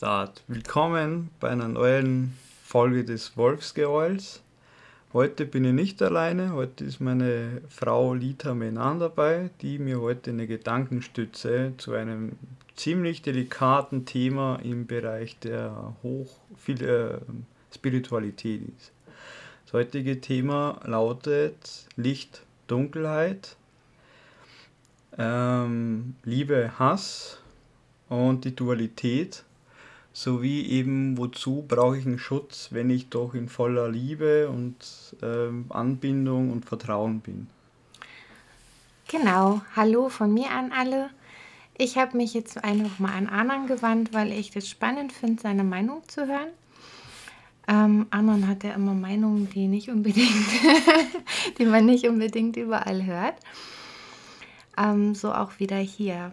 Start. Willkommen bei einer neuen Folge des Wolfsgeheul's. Heute bin ich nicht alleine, heute ist meine Frau Lita Menan dabei, die mir heute eine Gedankenstütze zu einem ziemlich delikaten Thema im Bereich der Hoch äh, Spiritualität ist. Das heutige Thema lautet Licht, Dunkelheit, ähm, Liebe, Hass und die Dualität sowie eben wozu brauche ich einen Schutz, wenn ich doch in voller Liebe und ähm, Anbindung und Vertrauen bin. Genau, hallo von mir an alle. Ich habe mich jetzt einfach mal an Anan gewandt, weil ich das spannend finde, seine Meinung zu hören. Ähm, Anon hat ja immer Meinungen, die nicht unbedingt, die man nicht unbedingt überall hört. Ähm, so auch wieder hier.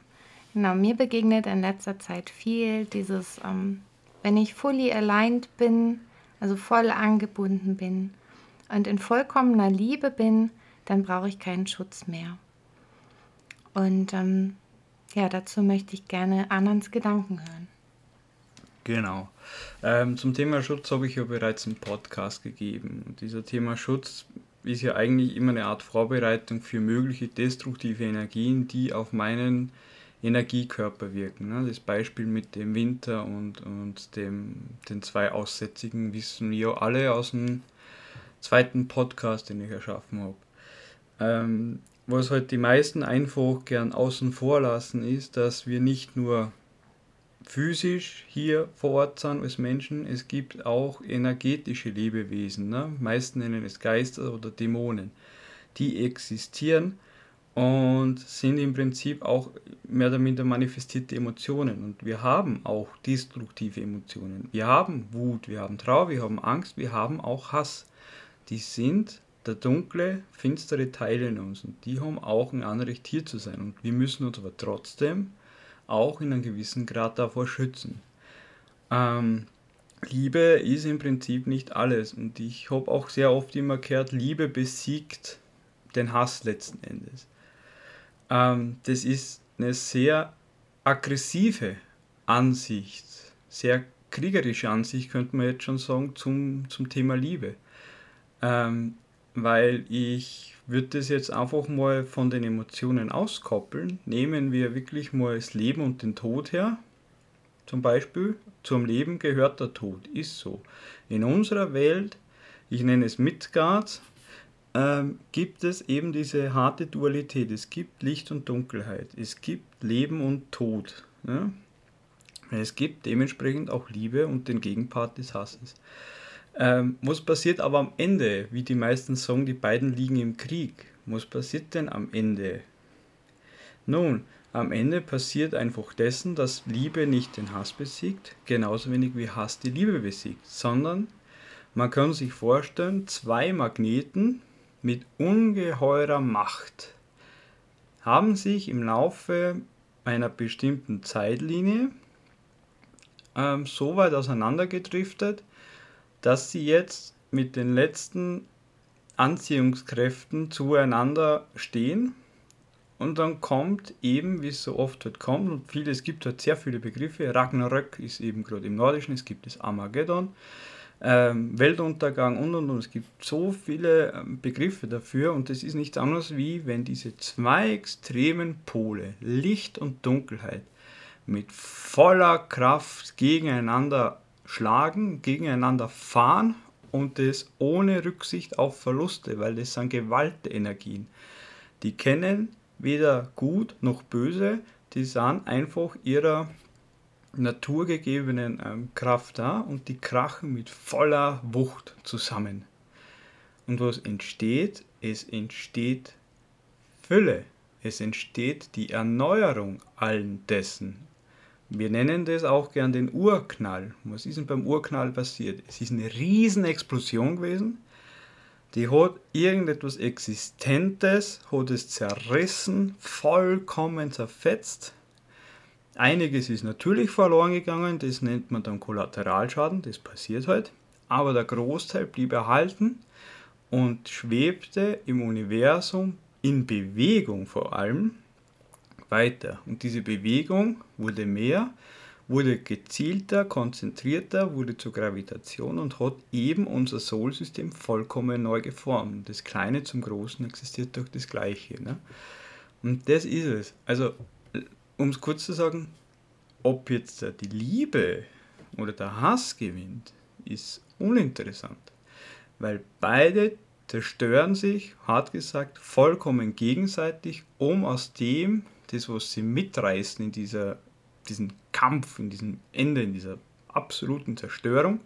Genau, mir begegnet in letzter Zeit viel dieses, ähm, wenn ich fully aligned bin, also voll angebunden bin und in vollkommener Liebe bin, dann brauche ich keinen Schutz mehr. Und ähm, ja, dazu möchte ich gerne Anans Gedanken hören. Genau. Ähm, zum Thema Schutz habe ich ja bereits einen Podcast gegeben. Und dieser Thema Schutz ist ja eigentlich immer eine Art Vorbereitung für mögliche destruktive Energien, die auf meinen Energiekörper wirken. Ne? Das Beispiel mit dem Winter und, und dem, den zwei Aussätzigen wissen wir alle aus dem zweiten Podcast, den ich erschaffen habe. Ähm, was halt die meisten einfach gern außen vor lassen, ist, dass wir nicht nur physisch hier vor Ort sind als Menschen, es gibt auch energetische Lebewesen. Ne? Meisten nennen es Geister oder Dämonen. Die existieren und sind im Prinzip auch mehr oder minder manifestierte Emotionen. Und wir haben auch destruktive Emotionen. Wir haben Wut, wir haben Trauer, wir haben Angst, wir haben auch Hass. Die sind der dunkle, finstere Teil in uns und die haben auch ein Anrecht hier zu sein. Und wir müssen uns aber trotzdem auch in einem gewissen Grad davor schützen. Ähm, Liebe ist im Prinzip nicht alles und ich habe auch sehr oft immer gehört, Liebe besiegt den Hass letzten Endes. Ähm, das ist eine sehr aggressive Ansicht, sehr kriegerische Ansicht, könnte man jetzt schon sagen, zum, zum Thema Liebe. Ähm, weil ich würde das jetzt einfach mal von den Emotionen auskoppeln. Nehmen wir wirklich mal das Leben und den Tod her. Zum Beispiel, zum Leben gehört der Tod, ist so. In unserer Welt, ich nenne es Midgard, ähm, gibt es eben diese harte Dualität. Es gibt Licht und Dunkelheit. Es gibt Leben und Tod. Ja? Es gibt dementsprechend auch Liebe und den Gegenpart des Hasses. Ähm, was passiert aber am Ende? Wie die meisten sagen, die beiden liegen im Krieg. Was passiert denn am Ende? Nun, am Ende passiert einfach dessen, dass Liebe nicht den Hass besiegt, genauso wenig wie Hass die Liebe besiegt, sondern man kann sich vorstellen, zwei Magneten, mit ungeheurer Macht haben sich im Laufe einer bestimmten Zeitlinie ähm, so weit auseinandergedriftet, dass sie jetzt mit den letzten Anziehungskräften zueinander stehen. Und dann kommt eben, wie es so oft halt kommt, und viele, es gibt halt sehr viele Begriffe. Ragnarök ist eben gerade im Nordischen, es gibt das Armageddon ähm, Weltuntergang und und und. Es gibt so viele ähm, Begriffe dafür und es ist nichts anderes wie, wenn diese zwei extremen Pole, Licht und Dunkelheit, mit voller Kraft gegeneinander schlagen, gegeneinander fahren und das ohne Rücksicht auf Verluste, weil das sind Gewaltenergien. Die kennen weder gut noch böse, die sind einfach ihrer naturgegebenen ähm, Kraft da und die krachen mit voller Wucht zusammen. Und was entsteht? Es entsteht Fülle. Es entsteht die Erneuerung allen dessen. Wir nennen das auch gern den Urknall. Was ist denn beim Urknall passiert? Es ist eine riesen Explosion gewesen. Die hat irgendetwas Existentes, hat es zerrissen, vollkommen zerfetzt Einiges ist natürlich verloren gegangen, das nennt man dann Kollateralschaden, das passiert halt. Aber der Großteil blieb erhalten und schwebte im Universum in Bewegung vor allem weiter. Und diese Bewegung wurde mehr wurde gezielter, konzentrierter, wurde zur Gravitation und hat eben unser Solsystem vollkommen neu geformt. Das Kleine zum Großen existiert durch das Gleiche. Ne? Und das ist es. Also, um es kurz zu sagen, ob jetzt die Liebe oder der Hass gewinnt, ist uninteressant. Weil beide zerstören sich, hart gesagt, vollkommen gegenseitig, um aus dem, das, was sie mitreißen in dieser, diesem Kampf, in diesem Ende, in dieser absoluten Zerstörung,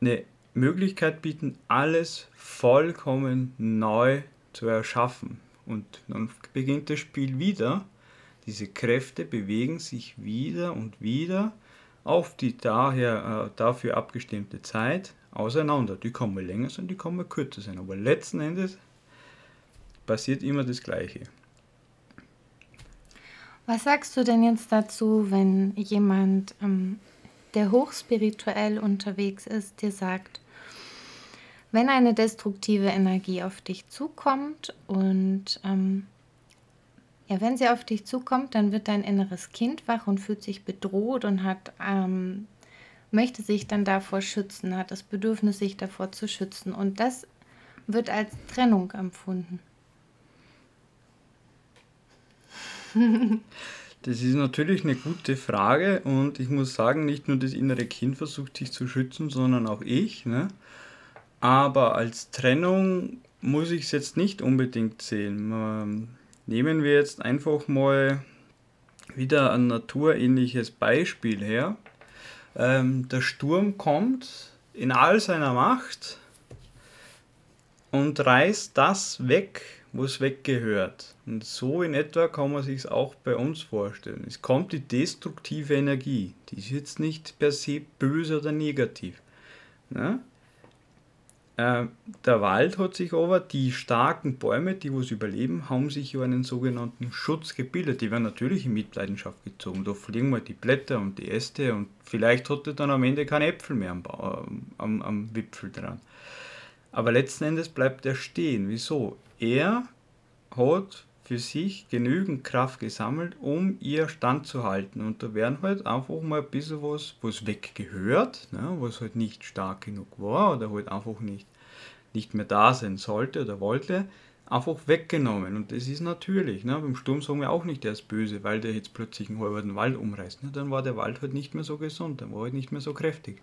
eine Möglichkeit bieten, alles vollkommen neu zu erschaffen. Und dann beginnt das Spiel wieder. Diese Kräfte bewegen sich wieder und wieder auf die daher, äh, dafür abgestimmte Zeit auseinander. Die kann mal länger sein, die kann mal kürzer sein. Aber letzten Endes passiert immer das Gleiche. Was sagst du denn jetzt dazu, wenn jemand, ähm, der hochspirituell unterwegs ist, dir sagt, wenn eine destruktive Energie auf dich zukommt und ähm, ja, wenn sie auf dich zukommt, dann wird dein inneres Kind wach und fühlt sich bedroht und hat ähm, möchte sich dann davor schützen, hat das Bedürfnis, sich davor zu schützen. Und das wird als Trennung empfunden. Das ist natürlich eine gute Frage und ich muss sagen, nicht nur das innere Kind versucht sich zu schützen, sondern auch ich. Ne? Aber als Trennung muss ich es jetzt nicht unbedingt sehen. Nehmen wir jetzt einfach mal wieder ein naturähnliches Beispiel her. Ähm, der Sturm kommt in all seiner Macht und reißt das weg, wo es weggehört. Und so in etwa kann man sich es auch bei uns vorstellen. Es kommt die destruktive Energie. Die ist jetzt nicht per se böse oder negativ. Ne? Äh, der Wald hat sich aber, die starken Bäume, die was überleben, haben sich über einen sogenannten Schutz gebildet. Die werden natürlich in Mitleidenschaft gezogen. Da fliegen mal die Blätter und die Äste und vielleicht hat er dann am Ende keine Äpfel mehr am, ähm, am, am Wipfel dran. Aber letzten Endes bleibt er stehen. Wieso? Er hat für sich genügend Kraft gesammelt, um ihr standzuhalten. Und da werden halt einfach mal ein bisschen was, was weggehört, ne, was halt nicht stark genug war oder halt einfach nicht, nicht mehr da sein sollte oder wollte, einfach weggenommen. Und das ist natürlich. Ne? Beim Sturm sagen wir auch nicht, der ist böse, weil der jetzt plötzlich einen halben Wald umreißt. Ne? Dann war der Wald halt nicht mehr so gesund, dann war halt nicht mehr so kräftig.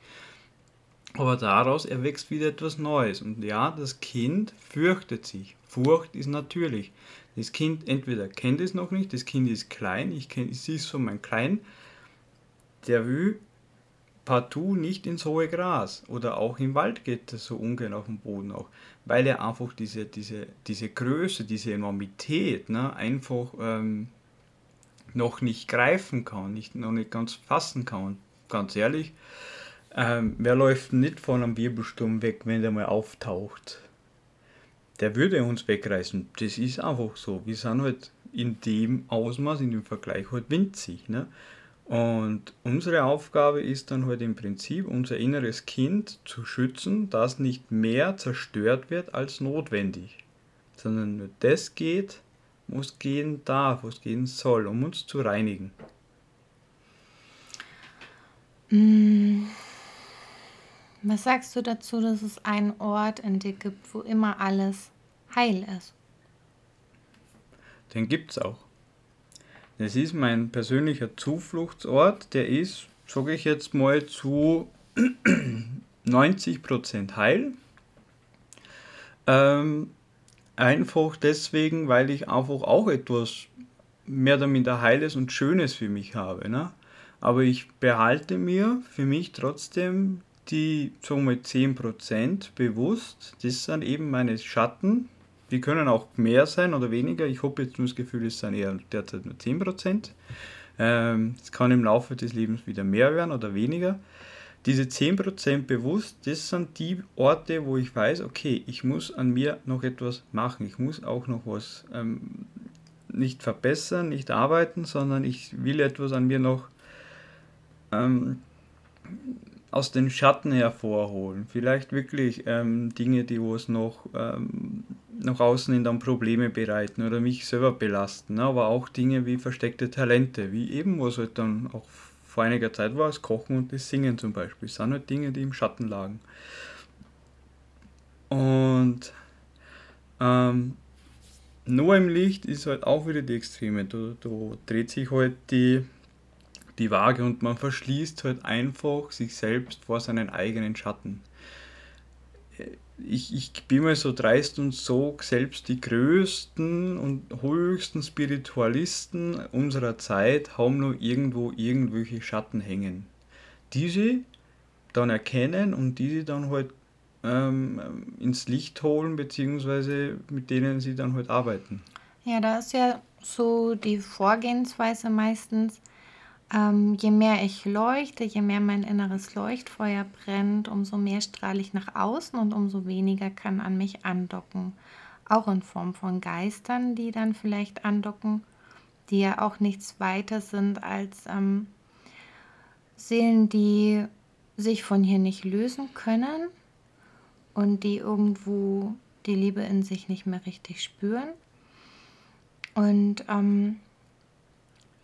Aber daraus erwächst wieder etwas Neues. Und ja, das Kind fürchtet sich. Furcht ist natürlich. Das Kind entweder kennt es noch nicht, das Kind ist klein, ich, kenn, ich sehe es von meinem Kleinen, der will partout nicht ins hohe Gras oder auch im Wald geht er so ungern auf dem Boden auch, weil er einfach diese, diese, diese Größe, diese Enormität ne, einfach ähm, noch nicht greifen kann, nicht, noch nicht ganz fassen kann. Ganz ehrlich, ähm, wer läuft nicht von einem Wirbelsturm weg, wenn der mal auftaucht? Der würde uns wegreißen. Das ist einfach so. Wir sind halt in dem Ausmaß, in dem Vergleich halt winzig. Ne? Und unsere Aufgabe ist dann halt im Prinzip, unser inneres Kind zu schützen, das nicht mehr zerstört wird als notwendig. Sondern nur das geht, was gehen darf, was gehen soll, um uns zu reinigen. Mm. Was sagst du dazu, dass es einen Ort in dir gibt, wo immer alles heil ist? Den gibt es auch. Das ist mein persönlicher Zufluchtsort. Der ist, sage ich jetzt mal, zu 90% heil. Ähm, einfach deswegen, weil ich einfach auch etwas mehr oder minder Heiles und Schönes für mich habe. Ne? Aber ich behalte mir für mich trotzdem die wir 10% bewusst, das sind eben meine Schatten. Die können auch mehr sein oder weniger. Ich habe jetzt nur das Gefühl, es sind eher derzeit nur 10%. Ähm, es kann im Laufe des Lebens wieder mehr werden oder weniger. Diese 10% bewusst, das sind die Orte, wo ich weiß, okay, ich muss an mir noch etwas machen. Ich muss auch noch was ähm, nicht verbessern, nicht arbeiten, sondern ich will etwas an mir noch ähm, aus den Schatten hervorholen. Vielleicht wirklich ähm, Dinge, die es noch ähm, nach außen hin dann Probleme bereiten oder mich selber belasten. Ne? Aber auch Dinge wie versteckte Talente, wie eben, was halt dann auch vor einiger Zeit war, das Kochen und das Singen zum Beispiel. Das sind halt Dinge, die im Schatten lagen. Und ähm, nur im Licht ist halt auch wieder die Extreme. Da, da dreht sich halt die, die Waage und man verschließt halt einfach sich selbst vor seinen eigenen Schatten. Ich, ich bin mal so dreist und so selbst die größten und höchsten Spiritualisten unserer Zeit haben nur irgendwo irgendwelche Schatten hängen. Diese dann erkennen und diese dann halt ähm, ins Licht holen, beziehungsweise mit denen sie dann halt arbeiten. Ja, da ist ja so die Vorgehensweise meistens, ähm, je mehr ich leuchte, je mehr mein inneres Leuchtfeuer brennt, umso mehr strahle ich nach außen und umso weniger kann an mich andocken. Auch in Form von Geistern, die dann vielleicht andocken, die ja auch nichts weiter sind als ähm, Seelen, die sich von hier nicht lösen können und die irgendwo die Liebe in sich nicht mehr richtig spüren. Und ähm,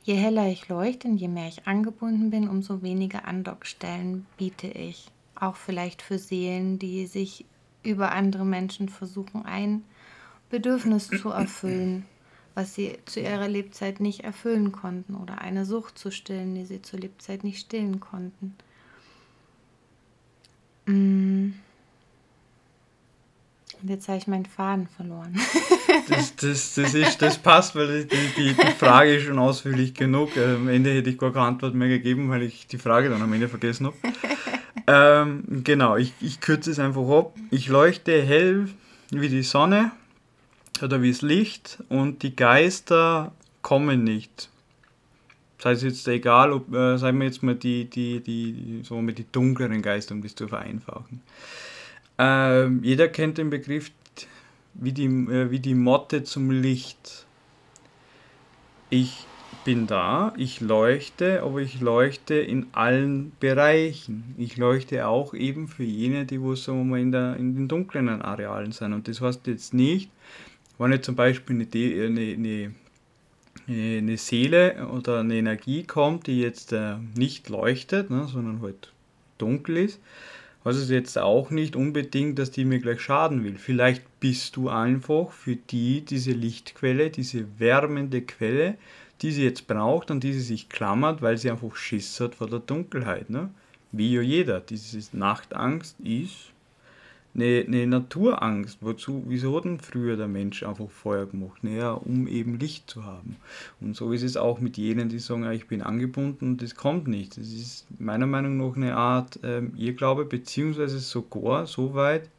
je heller ich leuchte und je mehr ich angebunden bin, umso weniger Andockstellen biete ich. Auch vielleicht für Seelen, die sich über andere Menschen versuchen, ein Bedürfnis zu erfüllen, was sie zu ihrer Lebzeit nicht erfüllen konnten, oder eine Sucht zu stillen, die sie zur Lebzeit nicht stillen konnten. Mm. Jetzt habe ich meinen Faden verloren. das, das, das, ist, das passt, weil die, die, die Frage ist schon ausführlich genug. Äh, am Ende hätte ich gar keine Antwort mehr gegeben, weil ich die Frage dann am Ende vergessen habe. ähm, genau, ich, ich kürze es einfach ab. Ich leuchte hell wie die Sonne oder wie das Licht und die Geister kommen nicht. Das heißt jetzt egal, ob, äh, sagen wir jetzt mal die, die, die, so mit die dunkleren Geister, um das zu vereinfachen. Ähm, jeder kennt den Begriff wie die, äh, wie die Motte zum Licht. Ich bin da, ich leuchte, aber ich leuchte in allen Bereichen. Ich leuchte auch eben für jene, die wo so mal in, der, in den dunklen Arealen sind. Und das heißt jetzt nicht, wenn jetzt zum Beispiel eine, eine, eine, eine Seele oder eine Energie kommt, die jetzt äh, nicht leuchtet, ne, sondern halt dunkel ist, heißt es jetzt auch nicht unbedingt, dass die mir gleich schaden will. Vielleicht bist du einfach für die diese Lichtquelle, diese wärmende Quelle, die sie jetzt braucht und die sie sich klammert, weil sie einfach Schiss hat vor der Dunkelheit. Ne? Wie ja jeder. Diese Nachtangst ist eine, eine Naturangst. Wozu, wieso hat denn früher der Mensch einfach Feuer gemacht? Naja, um eben Licht zu haben. Und so ist es auch mit jenen, die sagen, ich bin angebunden und das kommt nicht. Das ist meiner Meinung nach eine Art ähm, Irrglaube, beziehungsweise sogar so weit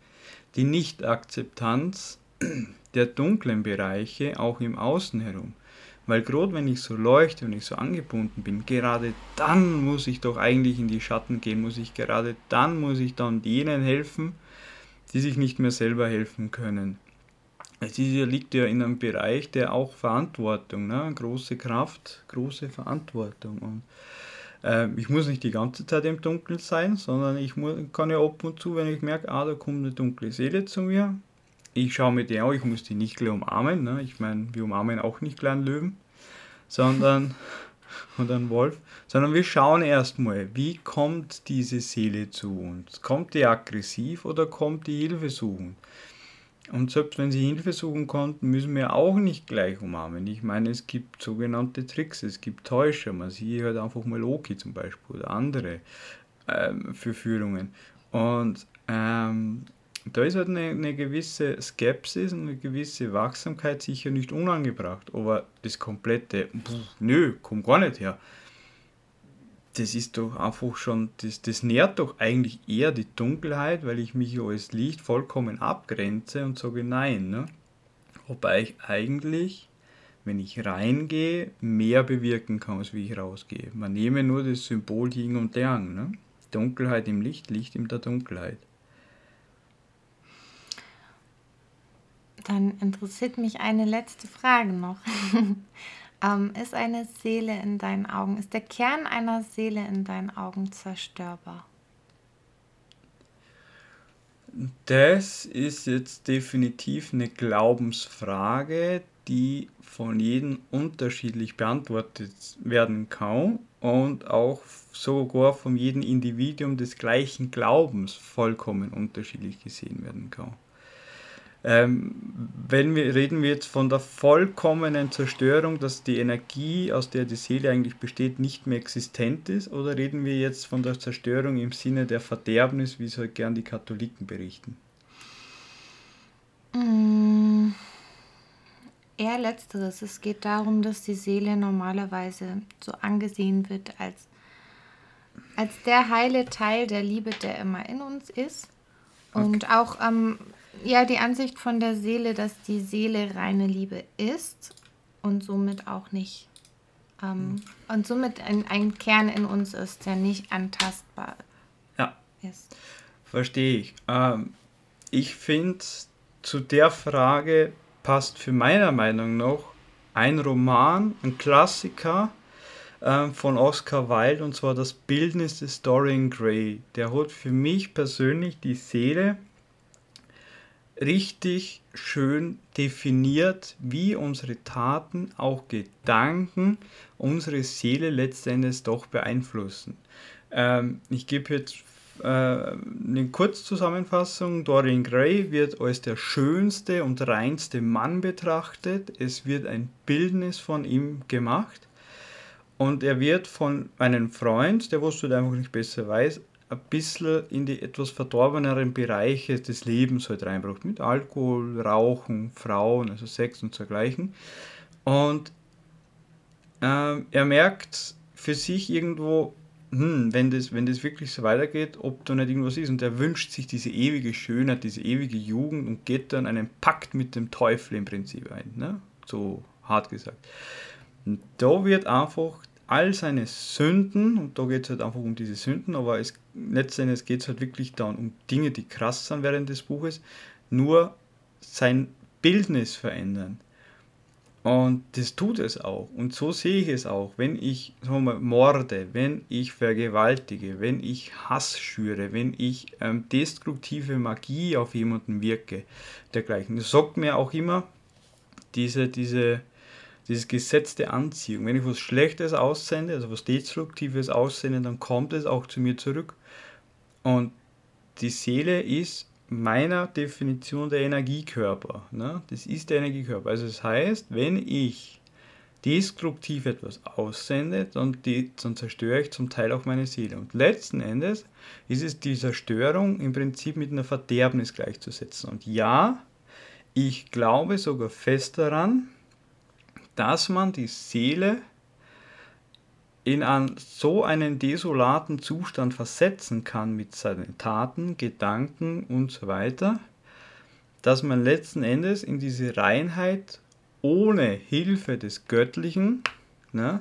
die Nichtakzeptanz der dunklen Bereiche auch im Außen herum. Weil gerade wenn ich so leuchte und ich so angebunden bin, gerade dann muss ich doch eigentlich in die Schatten gehen, muss ich gerade dann muss ich dann denen helfen, die sich nicht mehr selber helfen können. Es liegt ja in einem Bereich der auch Verantwortung, ne? große Kraft, große Verantwortung. Und äh, ich muss nicht die ganze Zeit im Dunkeln sein, sondern ich muss, kann ja ab und zu, wenn ich merke, ah, da kommt eine dunkle Seele zu mir, ich schaue mir die an, ich muss die nicht gleich umarmen. Ne? Ich meine, wir umarmen auch nicht gleich einen Löwen, sondern und einen Wolf, sondern wir schauen erstmal, wie kommt diese Seele zu uns? Kommt die aggressiv oder kommt die Hilfe suchen? Und selbst wenn sie Hilfe suchen konnten, müssen wir auch nicht gleich umarmen. Ich meine, es gibt sogenannte Tricks, es gibt Täuscher. Man sieht halt einfach mal Loki zum Beispiel oder andere ähm, Verführungen. Und ähm, da ist halt eine, eine, gewisse Skepsis und eine gewisse Wachsamkeit sicher nicht unangebracht. Aber das komplette, pff, nö, komm gar nicht her. Das ist doch einfach schon, das, das nährt doch eigentlich eher die Dunkelheit, weil ich mich als Licht vollkommen abgrenze und sage nein. Ne? Wobei ich eigentlich, wenn ich reingehe, mehr bewirken kann, als wie ich rausgehe. Man nehme nur das Symbol Yin und Yang. Ne? Dunkelheit im Licht, Licht in der Dunkelheit. Dann interessiert mich eine letzte Frage noch. ähm, ist eine Seele in deinen Augen, ist der Kern einer Seele in deinen Augen zerstörbar? Das ist jetzt definitiv eine Glaubensfrage, die von jedem unterschiedlich beantwortet werden kann und auch sogar von jedem Individuum des gleichen Glaubens vollkommen unterschiedlich gesehen werden kann. Ähm, wenn wir reden wir jetzt von der vollkommenen Zerstörung, dass die Energie, aus der die Seele eigentlich besteht, nicht mehr existent ist, oder reden wir jetzt von der Zerstörung im Sinne der Verderbnis, wie es halt gern die Katholiken berichten? Mm, eher letzteres. Es geht darum, dass die Seele normalerweise so angesehen wird als, als der heile Teil der Liebe, der immer in uns ist. Und okay. auch ähm, ja, die Ansicht von der Seele, dass die Seele reine Liebe ist und somit auch nicht ähm, mhm. und somit ein, ein Kern in uns ist, der nicht antastbar ja. ist. Verstehe ich. Ähm, ich finde, zu der Frage passt für meiner Meinung nach ein Roman, ein Klassiker ähm, von Oscar Wilde, und zwar das Bildnis des Dorian Gray. Der hat für mich persönlich die Seele richtig schön definiert, wie unsere Taten, auch Gedanken, unsere Seele letztendlich doch beeinflussen. Ähm, ich gebe jetzt äh, eine Kurzzusammenfassung. Dorian Gray wird als der schönste und reinste Mann betrachtet. Es wird ein Bildnis von ihm gemacht. Und er wird von einem Freund, der wusste einfach nicht besser weiß, ein bisschen in die etwas verdorbeneren Bereiche des Lebens halt reinbracht. Mit Alkohol, Rauchen, Frauen, also Sex und dergleichen. Und äh, er merkt für sich irgendwo, hm, wenn, das, wenn das wirklich so weitergeht, ob da nicht irgendwas ist. Und er wünscht sich diese ewige Schönheit, diese ewige Jugend und geht dann einen Pakt mit dem Teufel im Prinzip ein. Ne? So hart gesagt. Und da wird einfach all seine Sünden, und da geht es halt einfach um diese Sünden, aber es, letztendlich geht es halt wirklich dann um Dinge, die krass sind während des Buches, nur sein Bildnis verändern. Und das tut es auch. Und so sehe ich es auch. Wenn ich sagen wir mal, morde, wenn ich vergewaltige, wenn ich Hass schüre, wenn ich ähm, destruktive Magie auf jemanden wirke, dergleichen. Das sagt mir auch immer diese, diese dieses Gesetz der Anziehung. Wenn ich was Schlechtes aussende, also was Destruktives aussende, dann kommt es auch zu mir zurück. Und die Seele ist meiner Definition der Energiekörper. Ne? Das ist der Energiekörper. Also das heißt, wenn ich destruktiv etwas aussende, dann, die, dann zerstöre ich zum Teil auch meine Seele. Und letzten Endes ist es die Zerstörung im Prinzip mit einer Verderbnis gleichzusetzen. Und ja, ich glaube sogar fest daran, dass man die Seele in einen, so einen desolaten Zustand versetzen kann mit seinen Taten, Gedanken und so weiter, dass man letzten Endes in diese Reinheit ohne Hilfe des Göttlichen ne,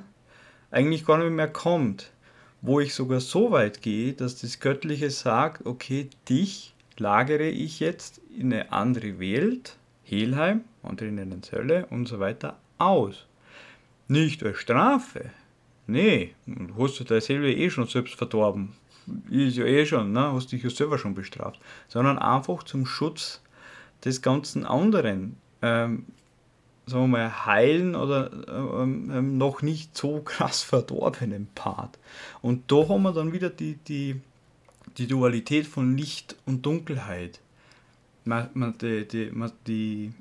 eigentlich gar nicht mehr kommt. Wo ich sogar so weit gehe, dass das Göttliche sagt, okay, dich lagere ich jetzt in eine andere Welt, Helheim, andere nennen es Hölle und so weiter, aus. Nicht als Strafe. Nee, hast du dir selber eh schon selbst verdorben. Ist ja eh schon, ne? hast dich ja selber schon bestraft. Sondern einfach zum Schutz des ganzen anderen, ähm, sagen wir mal, heilen oder ähm, ähm, noch nicht so krass verdorbenen Part. Und da haben wir dann wieder die, die, die Dualität von Licht und Dunkelheit. Die, die, die,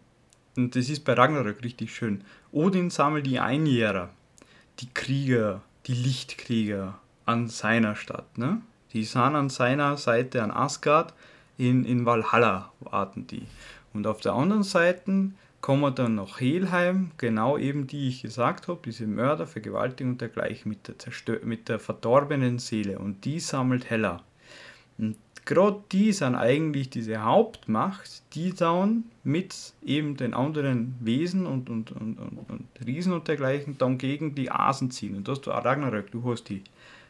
und das ist bei Ragnarök richtig schön. Odin sammelt die Einjährer, die Krieger, die Lichtkrieger an seiner Stadt. Ne? Die sind an seiner Seite an Asgard, in, in Valhalla warten die. Und auf der anderen Seite kommen dann noch Helheim, genau eben die ich gesagt habe, diese Mörder, Vergewaltigung und dergleichen mit der, mit der verdorbenen Seele. Und die sammelt Hella. Und gerade die sind eigentlich diese Hauptmacht, die dann mit eben den anderen Wesen und, und, und, und, und Riesen und dergleichen dann gegen die Asen ziehen. Und da hast du auch Ragnarök, du hast die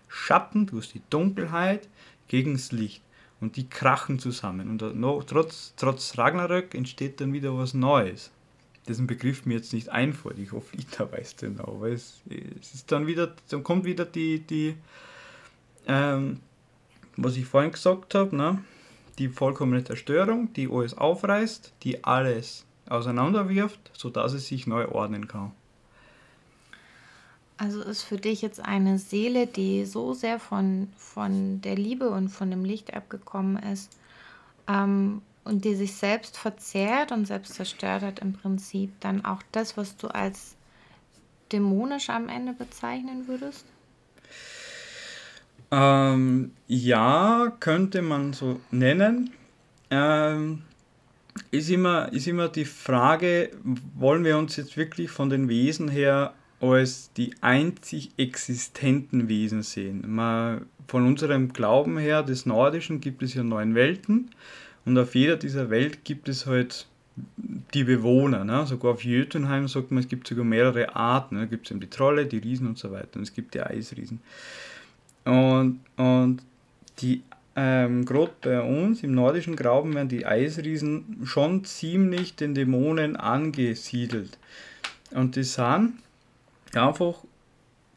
Schatten, du hast die Dunkelheit gegen das Licht. Und die krachen zusammen. Und noch, trotz, trotz Ragnarök entsteht dann wieder was Neues. Dessen Begriff mir jetzt nicht einfällt. Ich hoffe, Ita weiß auch. Weil es, es ist dann wieder, dann kommt wieder die, die ähm, was ich vorhin gesagt habe, ne? die vollkommene Zerstörung, die alles aufreißt, die alles auseinanderwirft, sodass es sich neu ordnen kann. Also ist für dich jetzt eine Seele, die so sehr von, von der Liebe und von dem Licht abgekommen ist ähm, und die sich selbst verzehrt und selbst zerstört hat, im Prinzip dann auch das, was du als dämonisch am Ende bezeichnen würdest? Ähm, ja, könnte man so nennen. Ähm, ist, immer, ist immer die Frage, wollen wir uns jetzt wirklich von den Wesen her als die einzig existenten Wesen sehen? Man, von unserem Glauben her des Nordischen gibt es ja neun Welten und auf jeder dieser Welt gibt es halt die Bewohner. Ne? Sogar auf Jötunheim sagt man, es gibt sogar mehrere Arten. Ne? Da gibt es eben die Trolle, die Riesen und so weiter. Und es gibt die Eisriesen. Und, und die ähm, gerade bei uns im nordischen Glauben werden die Eisriesen schon ziemlich den Dämonen angesiedelt. Und die sind einfach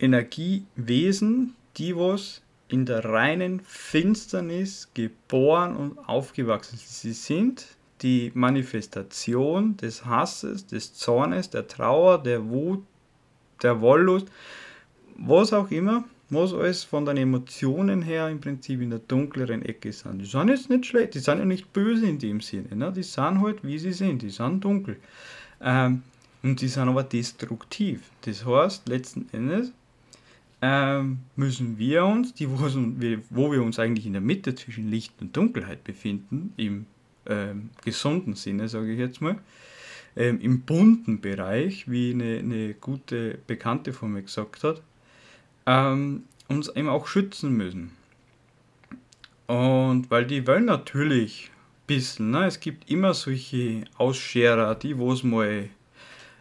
Energiewesen, die was in der reinen Finsternis geboren und aufgewachsen sind. Sie sind die Manifestation des Hasses, des Zornes, der Trauer, der Wut, der Wollust, was auch immer, was alles von den Emotionen her im Prinzip in der dunkleren Ecke sind. Die sind jetzt nicht schlecht, die sind ja nicht böse in dem Sinne, ne? die sind halt wie sie sind, die sind dunkel. Ähm, und die sind aber destruktiv. Das heißt, letzten Endes ähm, müssen wir uns, die, wo wir uns eigentlich in der Mitte zwischen Licht und Dunkelheit befinden, im ähm, gesunden Sinne, sage ich jetzt mal, ähm, im bunten Bereich, wie eine, eine, gute Bekannte von mir gesagt hat, ähm, uns eben auch schützen müssen. Und weil die wollen natürlich ein bisschen, ne, es gibt immer solche Ausscherer, die wo es mal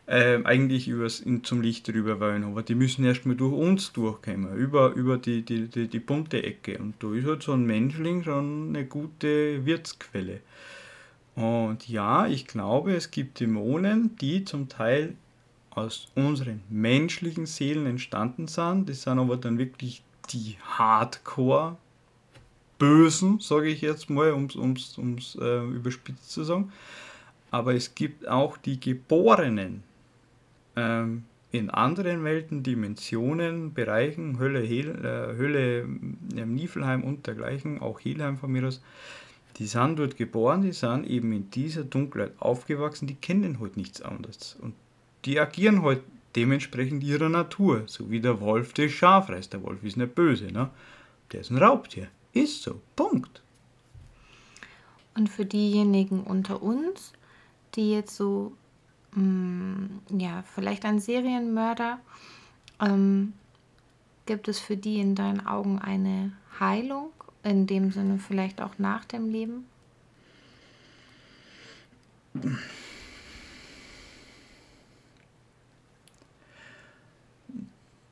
äh, eigentlich übers, in, zum Licht rüber wollen, aber die müssen erstmal durch uns durchkommen, über, über die, die, die, die bunte Ecke. Und da ist halt so ein Menschling schon eine gute Wirtsquelle. Und ja, ich glaube, es gibt Dämonen, die zum Teil aus unseren menschlichen Seelen entstanden sind. Das sind aber dann wirklich die Hardcore Bösen, sage ich jetzt mal, um es äh, überspitzt zu sagen. Aber es gibt auch die Geborenen ähm, in anderen Welten, Dimensionen, Bereichen, Hölle, Hel, äh, Hölle, äh, Niflheim und dergleichen, auch Helheim von mir aus, die sind dort geboren, die sind eben in dieser Dunkelheit aufgewachsen, die kennen halt nichts anderes. Und die agieren halt dementsprechend ihrer Natur, so wie der Wolf das Schaf reißt. Der Wolf ist nicht böse, ne? Der ist ein Raubtier. Ist so. Punkt. Und für diejenigen unter uns, die jetzt so, mh, mm, ja, vielleicht ein Serienmörder, ähm, gibt es für die in deinen Augen eine Heilung? In dem Sinne vielleicht auch nach dem Leben?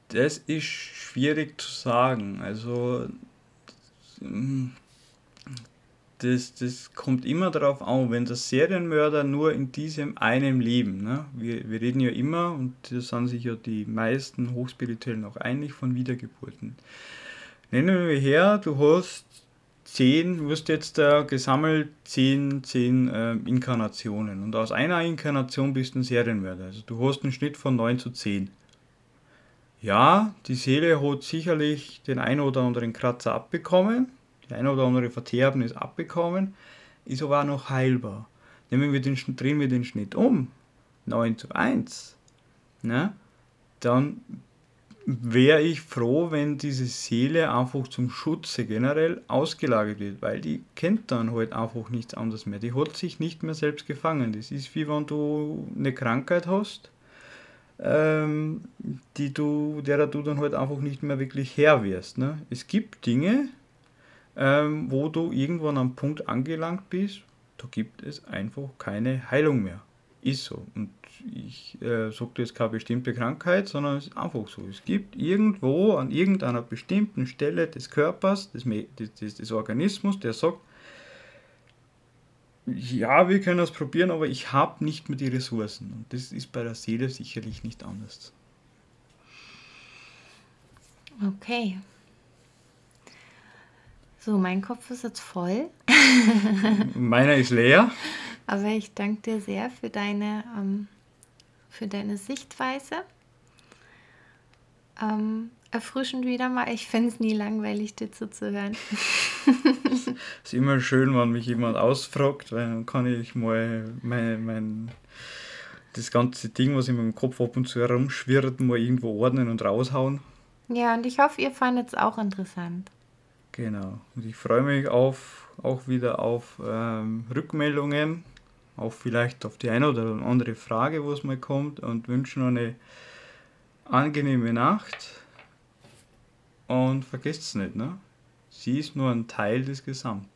Das ist schwierig zu sagen. Also das, das kommt immer darauf an, wenn der Serienmörder nur in diesem einen Leben, ne? wir, wir reden ja immer, und da sind sich ja die meisten Hochspirituellen auch einig, von Wiedergeburten. Nennen wir her, du hast zehn, du hast jetzt äh, gesammelt zehn, zehn äh, Inkarnationen und aus einer Inkarnation bist du ein Serienmörder. Also du hast einen Schnitt von 9 zu 10. Ja, die Seele hat sicherlich den einen oder anderen Kratzer abbekommen, die eine oder andere Verterben abbekommen, ist aber auch noch heilbar. Nehmen wir den, drehen wir den Schnitt um, 9 zu 1, ne? dann wäre ich froh, wenn diese Seele einfach zum Schutze generell ausgelagert wird, weil die kennt dann halt einfach nichts anderes mehr. Die hat sich nicht mehr selbst gefangen. Das ist wie wenn du eine Krankheit hast, ähm, die du, derer du dann halt einfach nicht mehr wirklich Herr wirst. Ne? Es gibt Dinge, ähm, wo du irgendwann am Punkt angelangt bist, da gibt es einfach keine Heilung mehr. Ist so. Und ich äh, sage jetzt keine bestimmte Krankheit, sondern es ist einfach so. Es gibt irgendwo an irgendeiner bestimmten Stelle des Körpers, des, des, des Organismus, der sagt, ja, wir können das probieren, aber ich habe nicht mehr die Ressourcen. Und das ist bei der Seele sicherlich nicht anders. Okay. So, mein Kopf ist jetzt voll. Meiner ist leer. Aber ich danke dir sehr für deine, ähm, für deine Sichtweise. Ähm, erfrischend wieder mal. Ich finde es nie langweilig, dir zuzuhören. Es ist immer schön, wenn mich jemand ausfragt, weil dann kann ich mal mein, mein, das ganze Ding, was in meinem Kopf ab und zu herumschwirrt, mal irgendwo ordnen und raushauen. Ja, und ich hoffe, ihr fandet es auch interessant. Genau. Und ich freue mich auf, auch wieder auf ähm, Rückmeldungen, auch vielleicht auf die eine oder andere Frage, wo es mal kommt und wünsche noch eine angenehme Nacht. Und vergesst es nicht, ne? Sie ist nur ein Teil des Gesamten.